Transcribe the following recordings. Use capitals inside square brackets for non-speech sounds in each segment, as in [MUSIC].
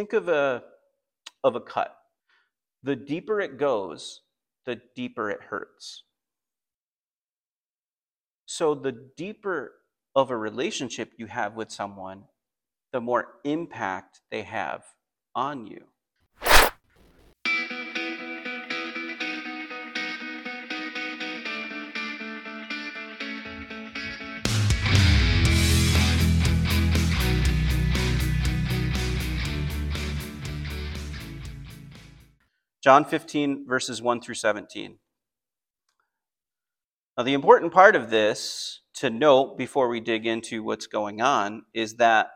think of a of a cut. The deeper it goes, the deeper it hurts. So the deeper of a relationship you have with someone, the more impact they have on you. John 15, verses 1 through 17. Now, the important part of this to note before we dig into what's going on is that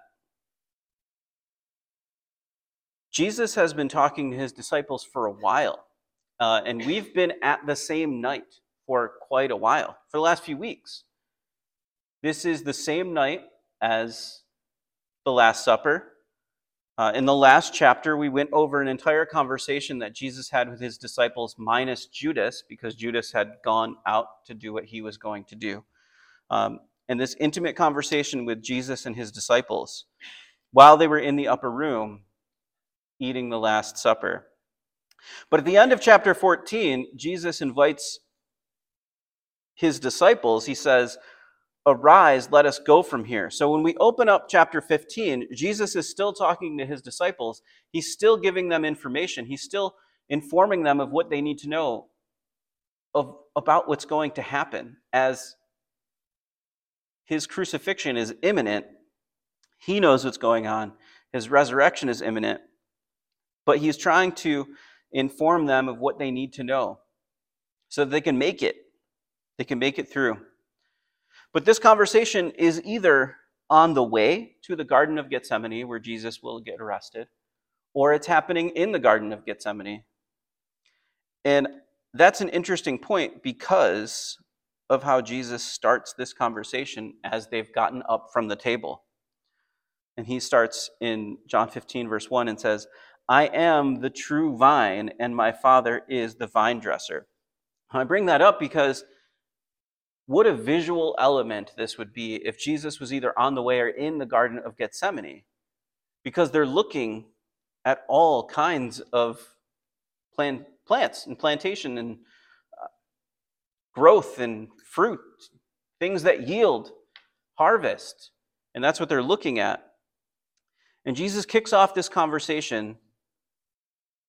Jesus has been talking to his disciples for a while, uh, and we've been at the same night for quite a while, for the last few weeks. This is the same night as the Last Supper, uh, in the last chapter, we went over an entire conversation that Jesus had with his disciples, minus Judas, because Judas had gone out to do what he was going to do. Um, and this intimate conversation with Jesus and his disciples while they were in the upper room eating the Last Supper. But at the end of chapter 14, Jesus invites his disciples, he says, Arise, let us go from here. So when we open up chapter 15, Jesus is still talking to his disciples. He's still giving them information. He's still informing them of what they need to know of, about what's going to happen as his crucifixion is imminent. He knows what's going on. His resurrection is imminent. But he's trying to inform them of what they need to know so that they can make it. They can make it through. But this conversation is either on the way to the Garden of Gethsemane, where Jesus will get arrested, or it's happening in the Garden of Gethsemane. And that's an interesting point because of how Jesus starts this conversation as they've gotten up from the table. And he starts in John 15, verse 1, and says, I am the true vine, and my Father is the vine dresser. I bring that up because what a visual element this would be if Jesus was either on the way or in the Garden of Gethsemane, because they're looking at all kinds of plant, plants and plantation and uh, growth and fruit, things that yield harvest. And that's what they're looking at. And Jesus kicks off this conversation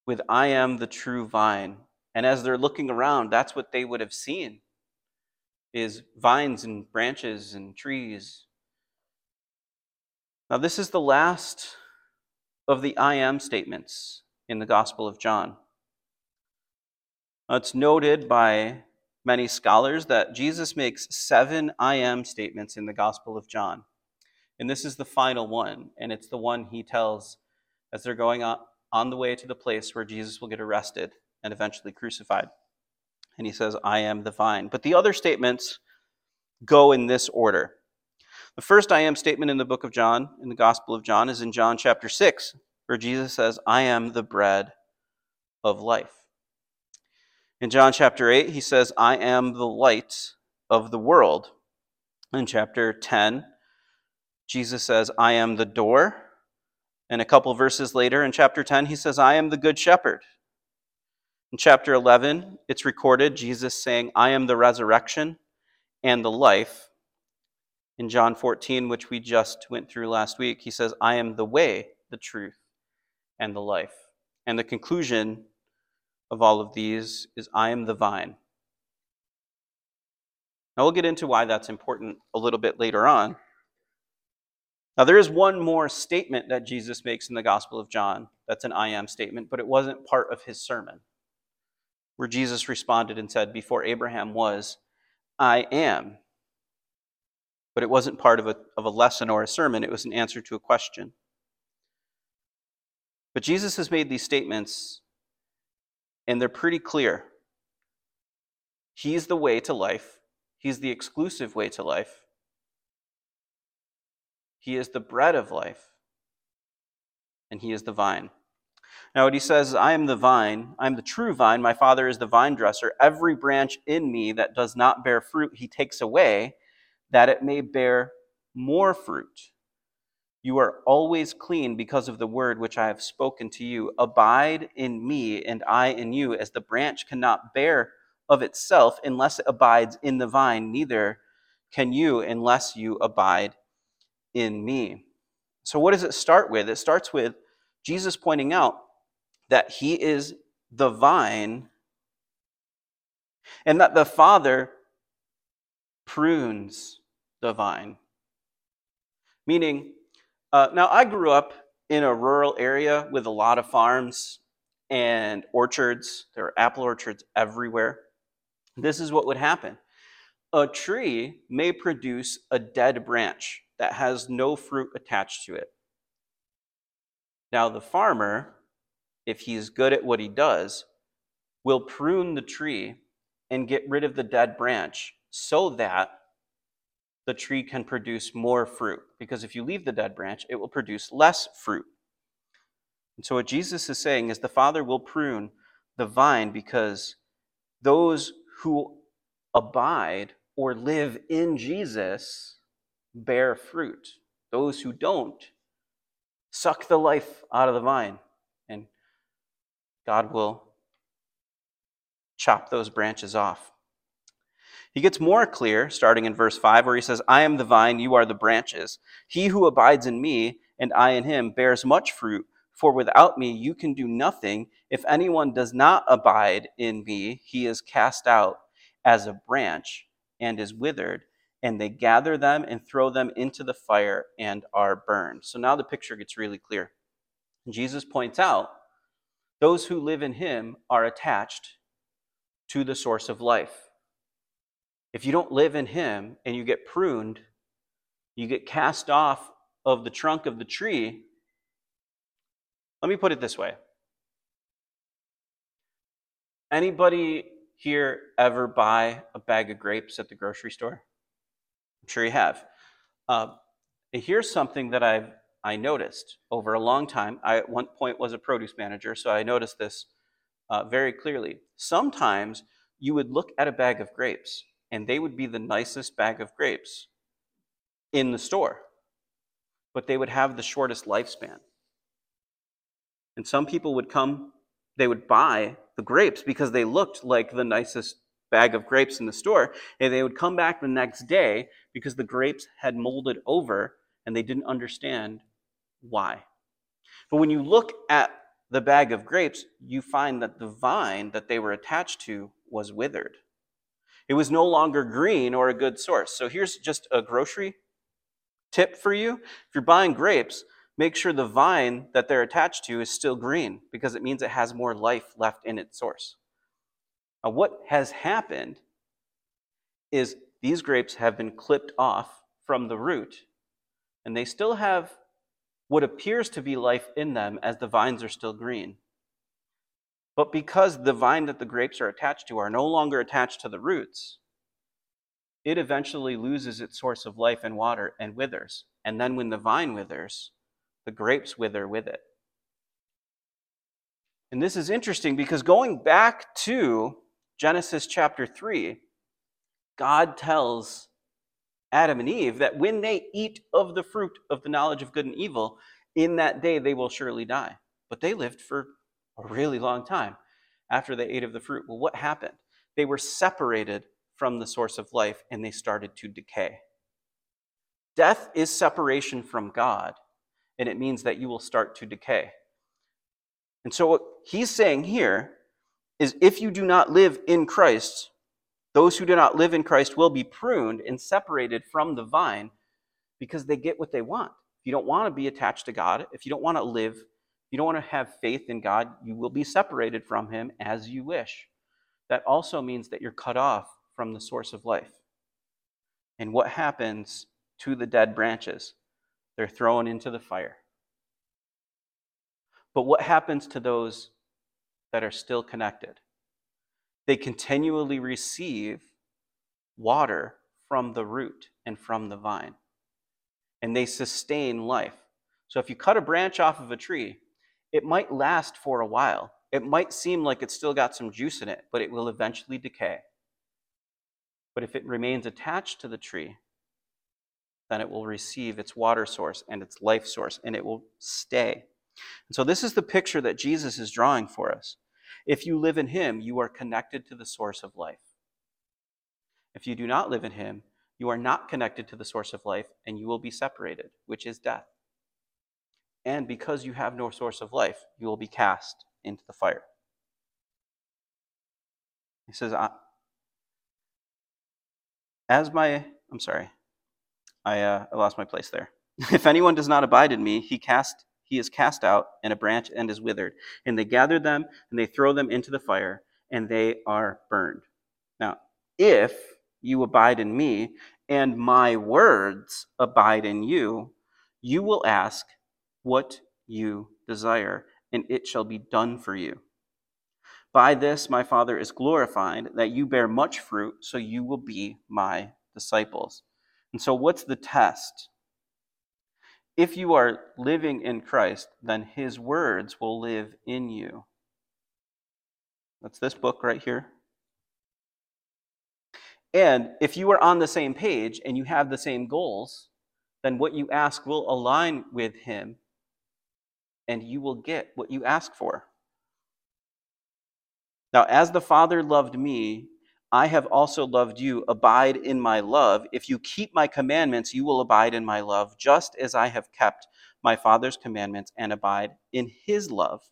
with, I am the true vine. And as they're looking around, that's what they would have seen is vines and branches and trees. Now, this is the last of the I am statements in the Gospel of John. It's noted by many scholars that Jesus makes seven I am statements in the Gospel of John. And this is the final one, and it's the one he tells as they're going on the way to the place where Jesus will get arrested and eventually crucified and he says, I am the vine. But the other statements go in this order. The first I am statement in the book of John, in the Gospel of John, is in John chapter 6, where Jesus says, I am the bread of life. In John chapter 8, he says, I am the light of the world. In chapter 10, Jesus says, I am the door. And a couple verses later, in chapter 10, he says, I am the good shepherd. In chapter 11, it's recorded Jesus saying, I am the resurrection and the life. In John 14, which we just went through last week, he says, I am the way, the truth, and the life. And the conclusion of all of these is, I am the vine. Now, we'll get into why that's important a little bit later on. Now, there is one more statement that Jesus makes in the Gospel of John that's an I am statement, but it wasn't part of his sermon where Jesus responded and said, Before Abraham was, I am. But it wasn't part of a, of a lesson or a sermon, it was an answer to a question. But Jesus has made these statements, and they're pretty clear. He's the way to life, He's the exclusive way to life. He is the bread of life, and He is the vine. Now, what he says I am the vine, I am the true vine, my Father is the vine dresser. Every branch in me that does not bear fruit, he takes away, that it may bear more fruit. You are always clean because of the word which I have spoken to you. Abide in me, and I in you, as the branch cannot bear of itself unless it abides in the vine, neither can you unless you abide in me. So, what does it start with? It starts with Jesus pointing out that he is the vine and that the Father prunes the vine. Meaning, uh, now I grew up in a rural area with a lot of farms and orchards. There are apple orchards everywhere. This is what would happen a tree may produce a dead branch that has no fruit attached to it. Now, the farmer, if he's good at what he does, will prune the tree and get rid of the dead branch so that the tree can produce more fruit. Because if you leave the dead branch, it will produce less fruit. And so, what Jesus is saying is the Father will prune the vine because those who abide or live in Jesus bear fruit. Those who don't suck the life out of the vine, God will chop those branches off. He gets more clear starting in verse 5, where he says, I am the vine, you are the branches. He who abides in me, and I in him, bears much fruit, for without me you can do nothing. If anyone does not abide in me, he is cast out as a branch and is withered, and they gather them and throw them into the fire and are burned. So now the picture gets really clear. Jesus points out those who live in him are attached to the source of life. If you don't live in him and you get pruned, you get cast off of the trunk of the tree. Let me put it this way. Anybody here ever buy a bag of grapes at the grocery store? I'm sure you have. Uh, here's something that I've I noticed over a long time. I at one point was a produce manager, so I noticed this uh, very clearly. Sometimes you would look at a bag of grapes, and they would be the nicest bag of grapes in the store, but they would have the shortest lifespan. And some people would come, they would buy the grapes because they looked like the nicest bag of grapes in the store. And they would come back the next day because the grapes had molded over and they didn't understand why. But when you look at the bag of grapes, you find that the vine that they were attached to was withered. It was no longer green or a good source. So here's just a grocery tip for you. If you're buying grapes, make sure the vine that they're attached to is still green because it means it has more life left in its source. Now, what has happened is these grapes have been clipped off from the root, and they still have what appears to be life in them as the vines are still green. But because the vine that the grapes are attached to are no longer attached to the roots, it eventually loses its source of life and water and withers. And then when the vine withers, the grapes wither with it. And this is interesting because going back to Genesis chapter 3, God tells Adam and Eve that when they eat of the fruit of the knowledge of good and evil, in that day they will surely die. But they lived for a really long time after they ate of the fruit. Well, what happened? They were separated from the source of life and they started to decay. Death is separation from God, and it means that you will start to decay. And so, what he's saying here is if you do not live in Christ, those who do not live in Christ will be pruned and separated from the vine because they get what they want. If you don't want to be attached to God, if you don't want to live, you don't want to have faith in God, you will be separated from Him as you wish. That also means that you're cut off from the source of life. And what happens to the dead branches? they're thrown into the fire. But what happens to those that are still connected? They continually receive water from the root and from the vine, and they sustain life. So if you cut a branch off of a tree, it might last for a while. It might seem like it's still got some juice in it, but it will eventually decay. But if it remains attached to the tree, then it will receive its water source and its life source, and it will stay. And so, this is the picture that Jesus is drawing for us. If you live in Him, you are connected to the source of life. If you do not live in Him, you are not connected to the source of life, and you will be separated, which is death. And because you have no source of life, you will be cast into the fire. He says, As my, I'm sorry, I, uh, I lost my place there. [LAUGHS] if anyone does not abide in me, he cast he is cast out, and a branch and is withered. And they gather them, and they throw them into the fire, and they are burned. Now, if you abide in me, and my words abide in you, you will ask what you desire, and it shall be done for you. By this my Father is glorified, that you bear much fruit, so you will be my disciples. And so, what's the test? If you are living in Christ, then his words will live in you. That's this book right here. And if you are on the same page and you have the same goals, then what you ask will align with him and you will get what you ask for. Now, as the Father loved me, I have also loved you. Abide in my love. If you keep my commandments, you will abide in my love, just as I have kept my Father's commandments and abide in his love.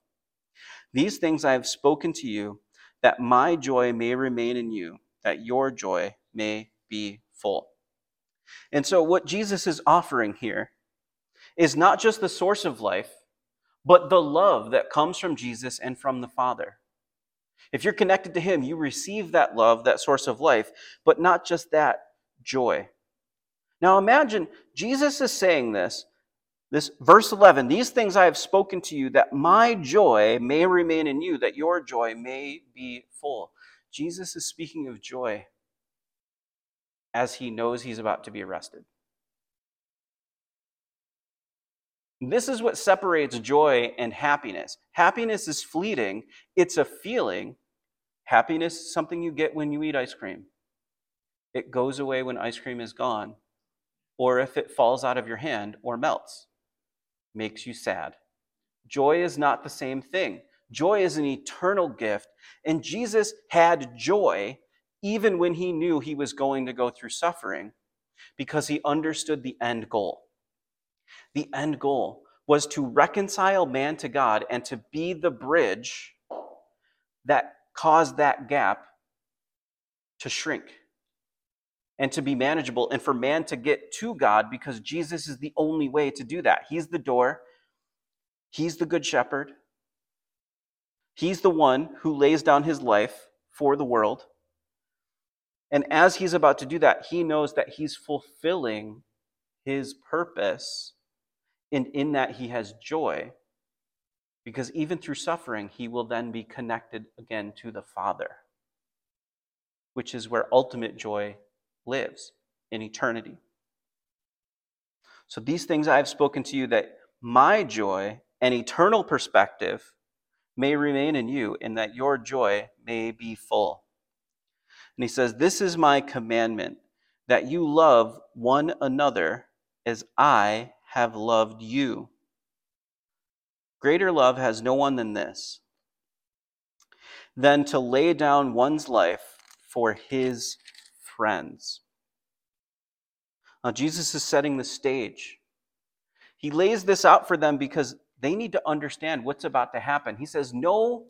These things I have spoken to you, that my joy may remain in you, that your joy may be full. And so, what Jesus is offering here is not just the source of life, but the love that comes from Jesus and from the Father. If you're connected to Him, you receive that love, that source of life, but not just that, joy. Now imagine Jesus is saying this, this verse 11, these things I have spoken to you, that my joy may remain in you, that your joy may be full. Jesus is speaking of joy as he knows he's about to be arrested. This is what separates joy and happiness. Happiness is fleeting, it's a feeling. Happiness is something you get when you eat ice cream. It goes away when ice cream is gone, or if it falls out of your hand or melts. Makes you sad. Joy is not the same thing. Joy is an eternal gift, and Jesus had joy even when he knew he was going to go through suffering because he understood the end goal. The end goal was to reconcile man to God and to be the bridge that caused that gap to shrink and to be manageable and for man to get to God because Jesus is the only way to do that. He's the door, He's the good shepherd, He's the one who lays down his life for the world. And as he's about to do that, he knows that he's fulfilling his purpose and in that he has joy. Because even through suffering, he will then be connected again to the Father, which is where ultimate joy lives in eternity. So, these things I have spoken to you that my joy and eternal perspective may remain in you, and that your joy may be full. And he says, This is my commandment, that you love one another as I have loved you. Greater love has no one than this, than to lay down one's life for his friends. Now, Jesus is setting the stage. He lays this out for them because they need to understand what's about to happen. He says, No,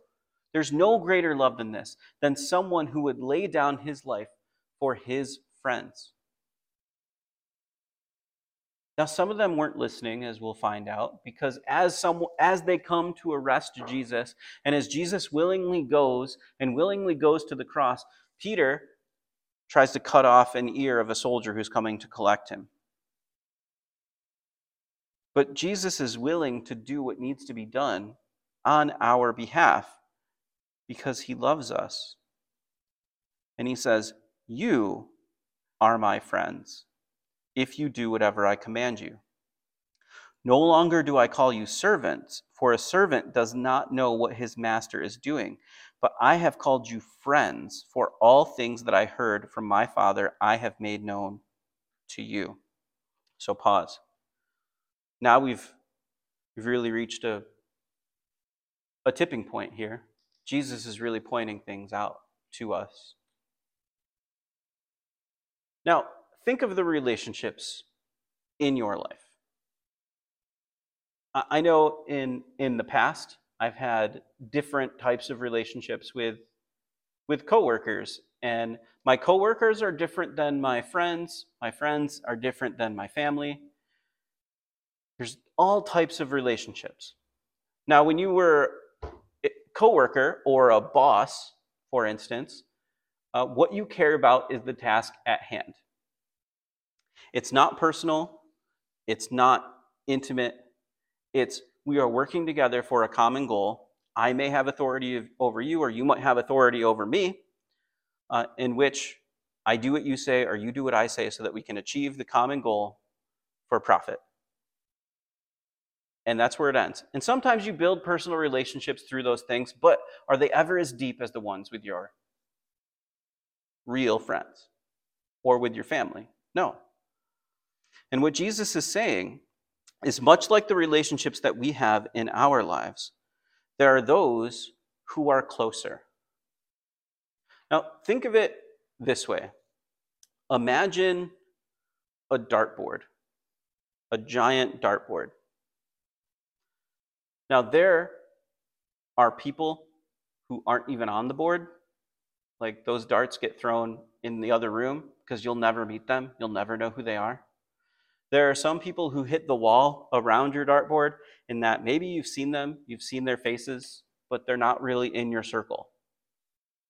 there's no greater love than this, than someone who would lay down his life for his friends. Now, some of them weren't listening, as we'll find out, because as, some, as they come to arrest Jesus, and as Jesus willingly goes and willingly goes to the cross, Peter tries to cut off an ear of a soldier who's coming to collect him. But Jesus is willing to do what needs to be done on our behalf because he loves us. And he says, You are my friends if you do whatever I command you. No longer do I call you servants, for a servant does not know what his master is doing. But I have called you friends, for all things that I heard from my Father I have made known to you. So pause. Now we've, we've really reached a, a tipping point here. Jesus is really pointing things out to us. Now, think of the relationships in your life. I know in, in the past, I've had different types of relationships with, with coworkers. And my coworkers are different than my friends. My friends are different than my family. There's all types of relationships. Now, when you were a coworker or a boss, for instance, uh, what you care about is the task at hand. It's not personal, it's not intimate, it's we are working together for a common goal. I may have authority over you, or you might have authority over me, uh, in which I do what you say, or you do what I say, so that we can achieve the common goal for profit. And that's where it ends. And sometimes you build personal relationships through those things, but are they ever as deep as the ones with your real friends or with your family? No. And what Jesus is saying is much like the relationships that we have in our lives, there are those who are closer. Now, think of it this way Imagine a dartboard, a giant dartboard. Now, there are people who aren't even on the board. Like those darts get thrown in the other room because you'll never meet them, you'll never know who they are. There are some people who hit the wall around your dartboard in that maybe you've seen them, you've seen their faces, but they're not really in your circle.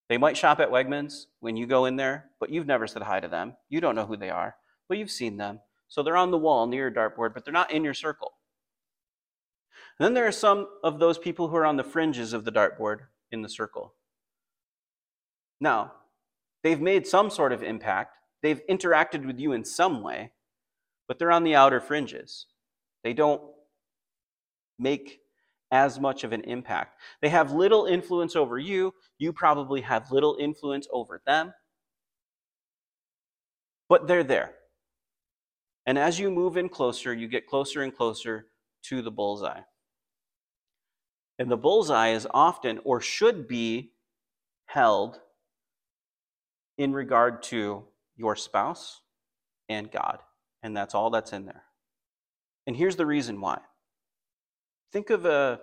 They might shop at Wegmans when you go in there, but you've never said hi to them. You don't know who they are, but you've seen them. So they're on the wall near your dartboard, but they're not in your circle. And then there are some of those people who are on the fringes of the dartboard in the circle. Now, they've made some sort of impact, they've interacted with you in some way, but they're on the outer fringes. They don't make as much of an impact. They have little influence over you. You probably have little influence over them. But they're there. And as you move in closer, you get closer and closer to the bullseye. And the bullseye is often or should be held in regard to your spouse and God and that's all that's in there. And here's the reason why. Think of a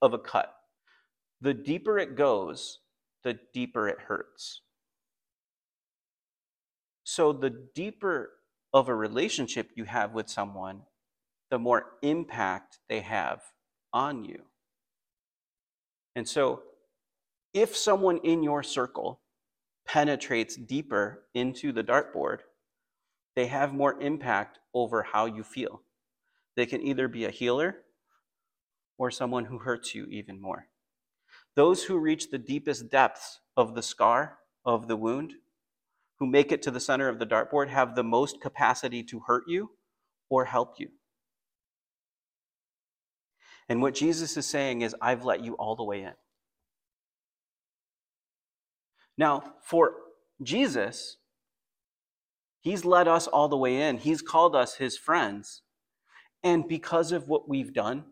of a cut. The deeper it goes, the deeper it hurts. So the deeper of a relationship you have with someone, the more impact they have on you. And so if someone in your circle penetrates deeper into the dartboard, they have more impact over how you feel. They can either be a healer or someone who hurts you even more. Those who reach the deepest depths of the scar, of the wound, who make it to the center of the dartboard, have the most capacity to hurt you or help you. And what Jesus is saying is, I've let you all the way in. Now, for Jesus, He's led us all the way in. He's called us his friends. And because of what we've done,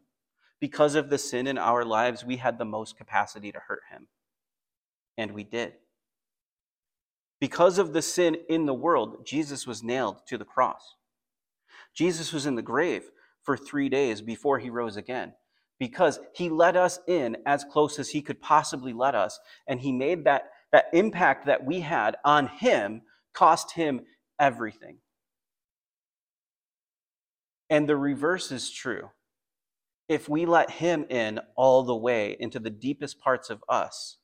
because of the sin in our lives, we had the most capacity to hurt him. And we did. Because of the sin in the world, Jesus was nailed to the cross. Jesus was in the grave for three days before he rose again because he let us in as close as he could possibly let us. And he made that, that impact that we had on him cost him everything. And the reverse is true. If we let Him in all the way into the deepest parts of us,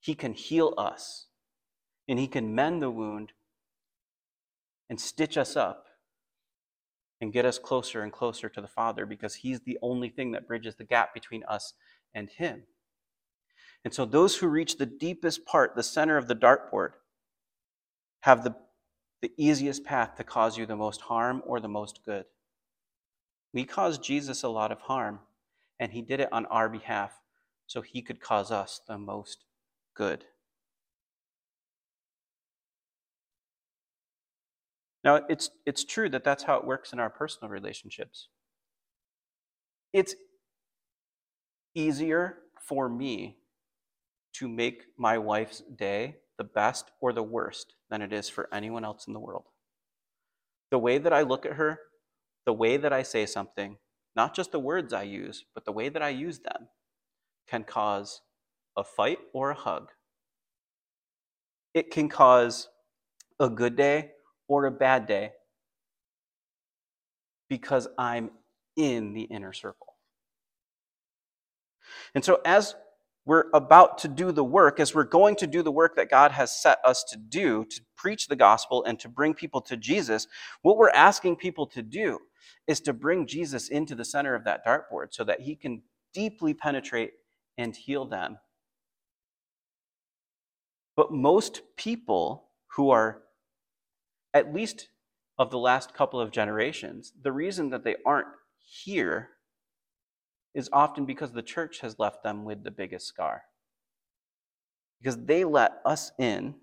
He can heal us and He can mend the wound and stitch us up and get us closer and closer to the Father because He's the only thing that bridges the gap between us and Him. And so, those who reach the deepest part, the center of the dartboard, have the the easiest path to cause you the most harm or the most good. We caused Jesus a lot of harm, and he did it on our behalf so he could cause us the most good. Now, it's, it's true that that's how it works in our personal relationships. It's easier for me to make my wife's day the best or the worst than it is for anyone else in the world. The way that I look at her, the way that I say something, not just the words I use, but the way that I use them, can cause a fight or a hug. It can cause a good day or a bad day because I'm in the inner circle. And so, as we're about to do the work, as we're going to do the work that God has set us to do, to preach the gospel and to bring people to Jesus, what we're asking people to do is to bring Jesus into the center of that dartboard so that he can deeply penetrate and heal them. But most people who are, at least of the last couple of generations, the reason that they aren't here is often because the church has left them with the biggest scar. Because they let us in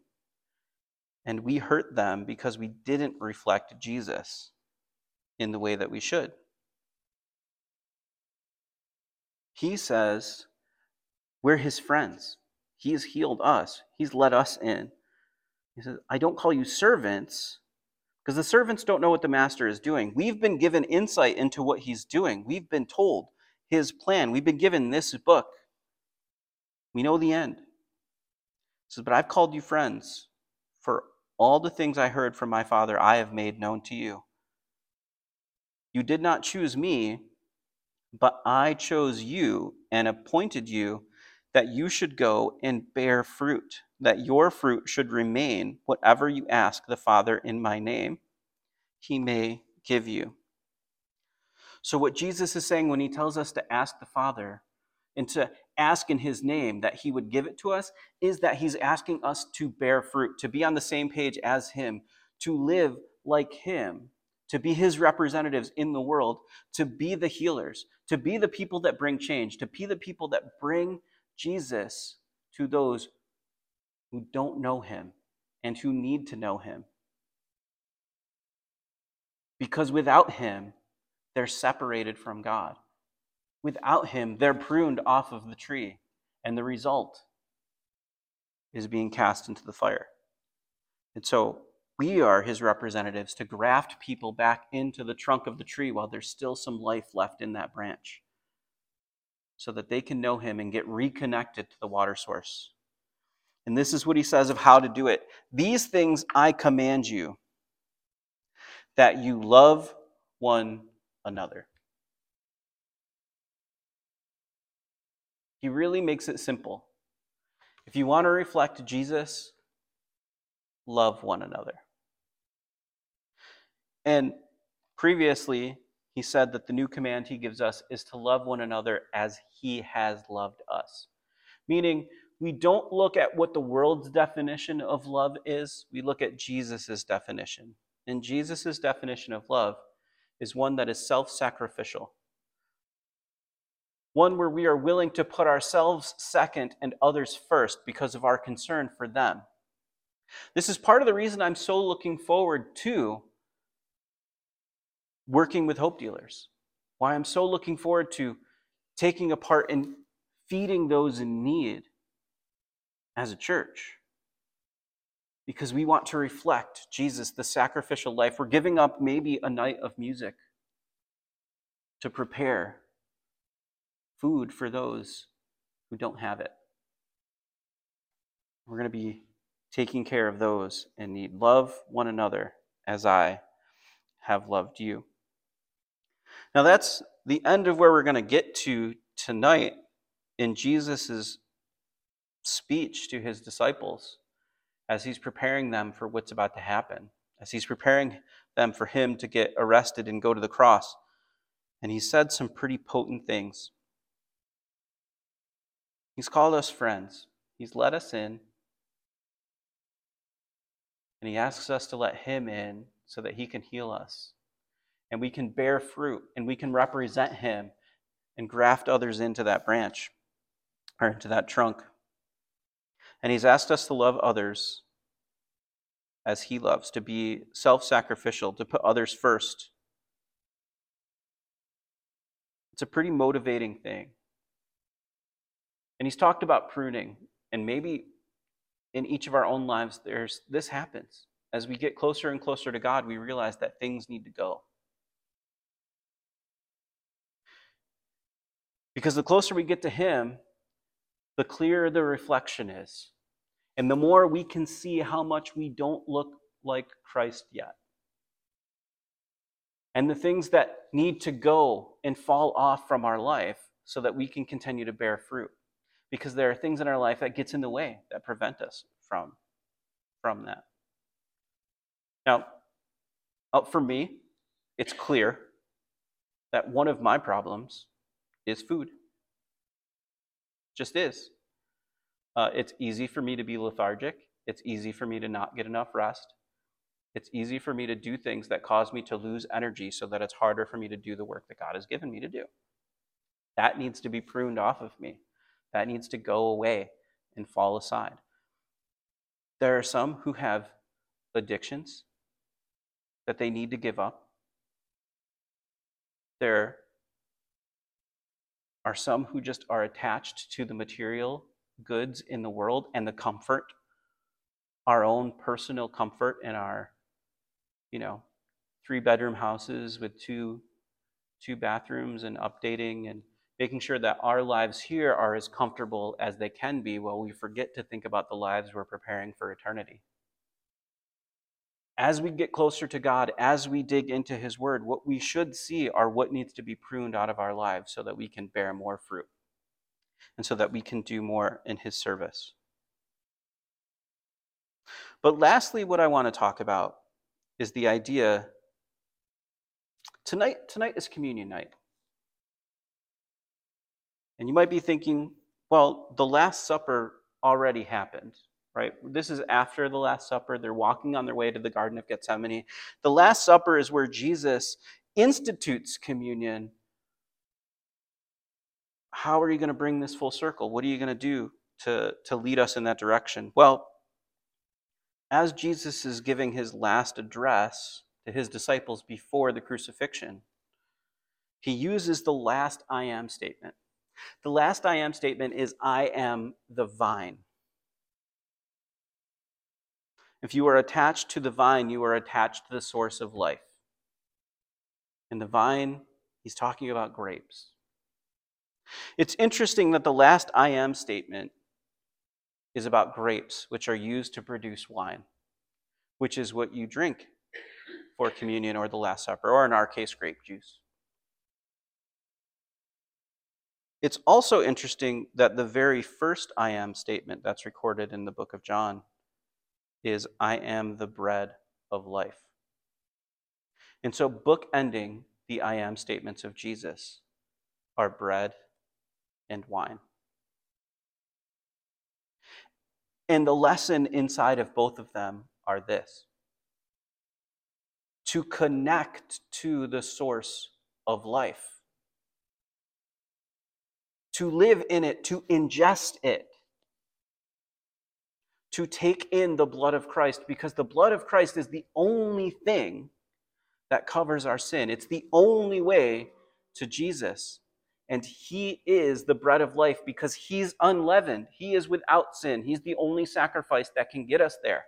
and we hurt them because we didn't reflect Jesus in the way that we should. He says, We're his friends. He has healed us, he's let us in. He says, I don't call you servants because the servants don't know what the master is doing. We've been given insight into what he's doing, we've been told his plan. We've been given this book. We know the end. He says, But I've called you friends, for all the things I heard from my Father I have made known to you. You did not choose me, but I chose you and appointed you that you should go and bear fruit, that your fruit should remain. Whatever you ask the Father in my name, he may give you. So, what Jesus is saying when he tells us to ask the Father and to ask in his name that he would give it to us is that he's asking us to bear fruit, to be on the same page as him, to live like him, to be his representatives in the world, to be the healers, to be the people that bring change, to be the people that bring Jesus to those who don't know him and who need to know him. Because without him, they're separated from God. Without Him, they're pruned off of the tree, and the result is being cast into the fire. And so we are His representatives to graft people back into the trunk of the tree while there's still some life left in that branch so that they can know Him and get reconnected to the water source. And this is what He says of how to do it. These things I command you that you love one another. He really makes it simple. If you want to reflect Jesus, love one another. And previously, he said that the new command he gives us is to love one another as he has loved us. Meaning, we don't look at what the world's definition of love is, we look at Jesus' definition. And Jesus' definition of love is one that is self sacrificial, one where we are willing to put ourselves second and others first because of our concern for them. This is part of the reason I'm so looking forward to working with hope dealers. Why I'm so looking forward to taking a part in feeding those in need as a church because we want to reflect Jesus, the sacrificial life. We're giving up maybe a night of music to prepare food for those who don't have it. We're going to be taking care of those in need. Love one another as I have loved you. Now, that's the end of where we're going to get to tonight in Jesus' speech to his disciples as he's preparing them for what's about to happen, as he's preparing them for him to get arrested and go to the cross. And he said some pretty potent things. He's called us friends, he's let us in, and he asks us to let him in so that he can heal us. And we can bear fruit and we can represent him and graft others into that branch or into that trunk. And he's asked us to love others as he loves, to be self sacrificial, to put others first. It's a pretty motivating thing. And he's talked about pruning, and maybe in each of our own lives, there's this happens. As we get closer and closer to God, we realize that things need to go. Because the closer we get to Him, the clearer the reflection is. And the more we can see how much we don't look like Christ yet. And the things that need to go and fall off from our life so that we can continue to bear fruit. Because there are things in our life that gets in the way that prevent us from, from that. Now, uh, for me, it's clear that one of my problems is food. Just is. Uh, it's easy for me to be lethargic. It's easy for me to not get enough rest. It's easy for me to do things that cause me to lose energy so that it's harder for me to do the work that God has given me to do. That needs to be pruned off of me. That needs to go away and fall aside. There are some who have addictions that they need to give up. There are some who just are attached to the material goods in the world and the comfort, our own personal comfort in our, you know, three bedroom houses with two two bathrooms and updating and making sure that our lives here are as comfortable as they can be while we forget to think about the lives we're preparing for eternity. As we get closer to God, as we dig into His Word, what we should see are what needs to be pruned out of our lives so that we can bear more fruit and so that we can do more in His service. But lastly, what I want to talk about is the idea tonight, tonight is communion night. And you might be thinking, well, the Last Supper already happened right? This is after the Last Supper. They're walking on their way to the Garden of Gethsemane. The Last Supper is where Jesus institutes communion. How are you going to bring this full circle? What are you going to do to, to lead us in that direction? Well, as Jesus is giving his last address to his disciples before the crucifixion, he uses the last I am statement. The last I am statement is I am the vine. If you are attached to the vine, you are attached to the source of life. And the vine, he's talking about grapes. It's interesting that the last I am statement is about grapes, which are used to produce wine, which is what you drink for communion or the Last Supper, or in our case, grape juice. It's also interesting that the very first I am statement that's recorded in the book of John is I am the bread of life. And so, bookending the I am statements of Jesus are bread and wine. And the lesson inside of both of them are this to connect to the source of life, to live in it, to ingest it to take in the blood of Christ because the blood of Christ is the only thing that covers our sin. It's the only way to Jesus. And He is the bread of life because He's unleavened. He is without sin. He's the only sacrifice that can get us there.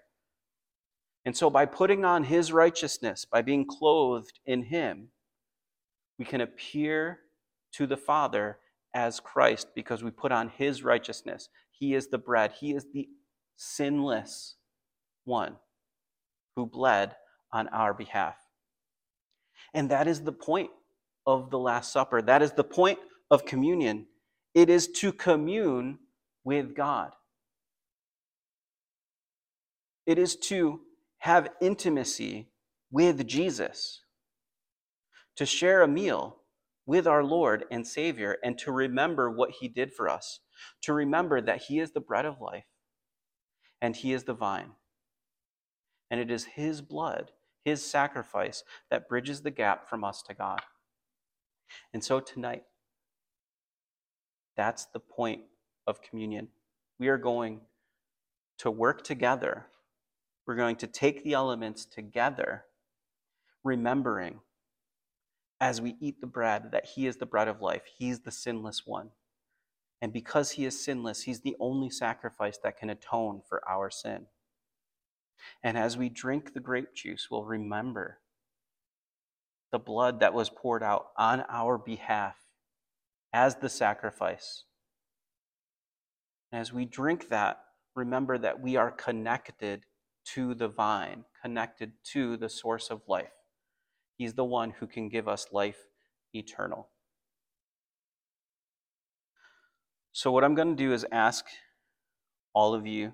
And so, by putting on His righteousness, by being clothed in Him, we can appear to the Father as Christ because we put on His righteousness. He is the bread, He is the sinless one who bled on our behalf. And that is the point of the Last Supper. That is the point of communion. It is to commune with God, it is to have intimacy with Jesus, to share a meal with our Lord and Savior, and to remember what He did for us, to remember that He is the bread of life and he is the vine. And it is his blood, his sacrifice, that bridges the gap from us to God. And so tonight, that's the point of communion. We are going to work together we're going to take the elements together, remembering as we eat the bread that He is the bread of life, He's the sinless one. And because He is sinless, He's the only sacrifice that can atone for our sin. And as we drink the grape juice, we'll remember the blood that was poured out on our behalf as the sacrifice. As we drink that, remember that we are connected to the vine, connected to the source of life. He's the one who can give us life eternal. So, what I'm going to do is ask all of you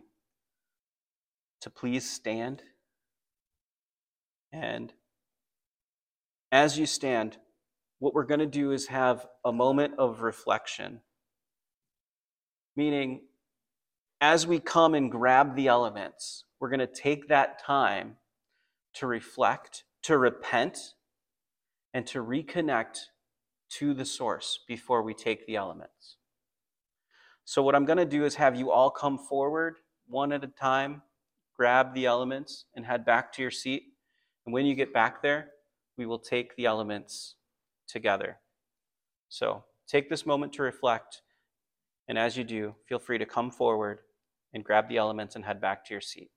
to please stand. And as you stand, what we're going to do is have a moment of reflection. Meaning, as we come and grab the elements, we're going to take that time to reflect, to repent, and to reconnect to the source before we take the elements. So, what I'm going to do is have you all come forward one at a time grab the elements and head back to your seat. And when you get back there, we will take the elements together. So take this moment to reflect. And as you do, feel free to come forward and grab the elements and head back to your seat.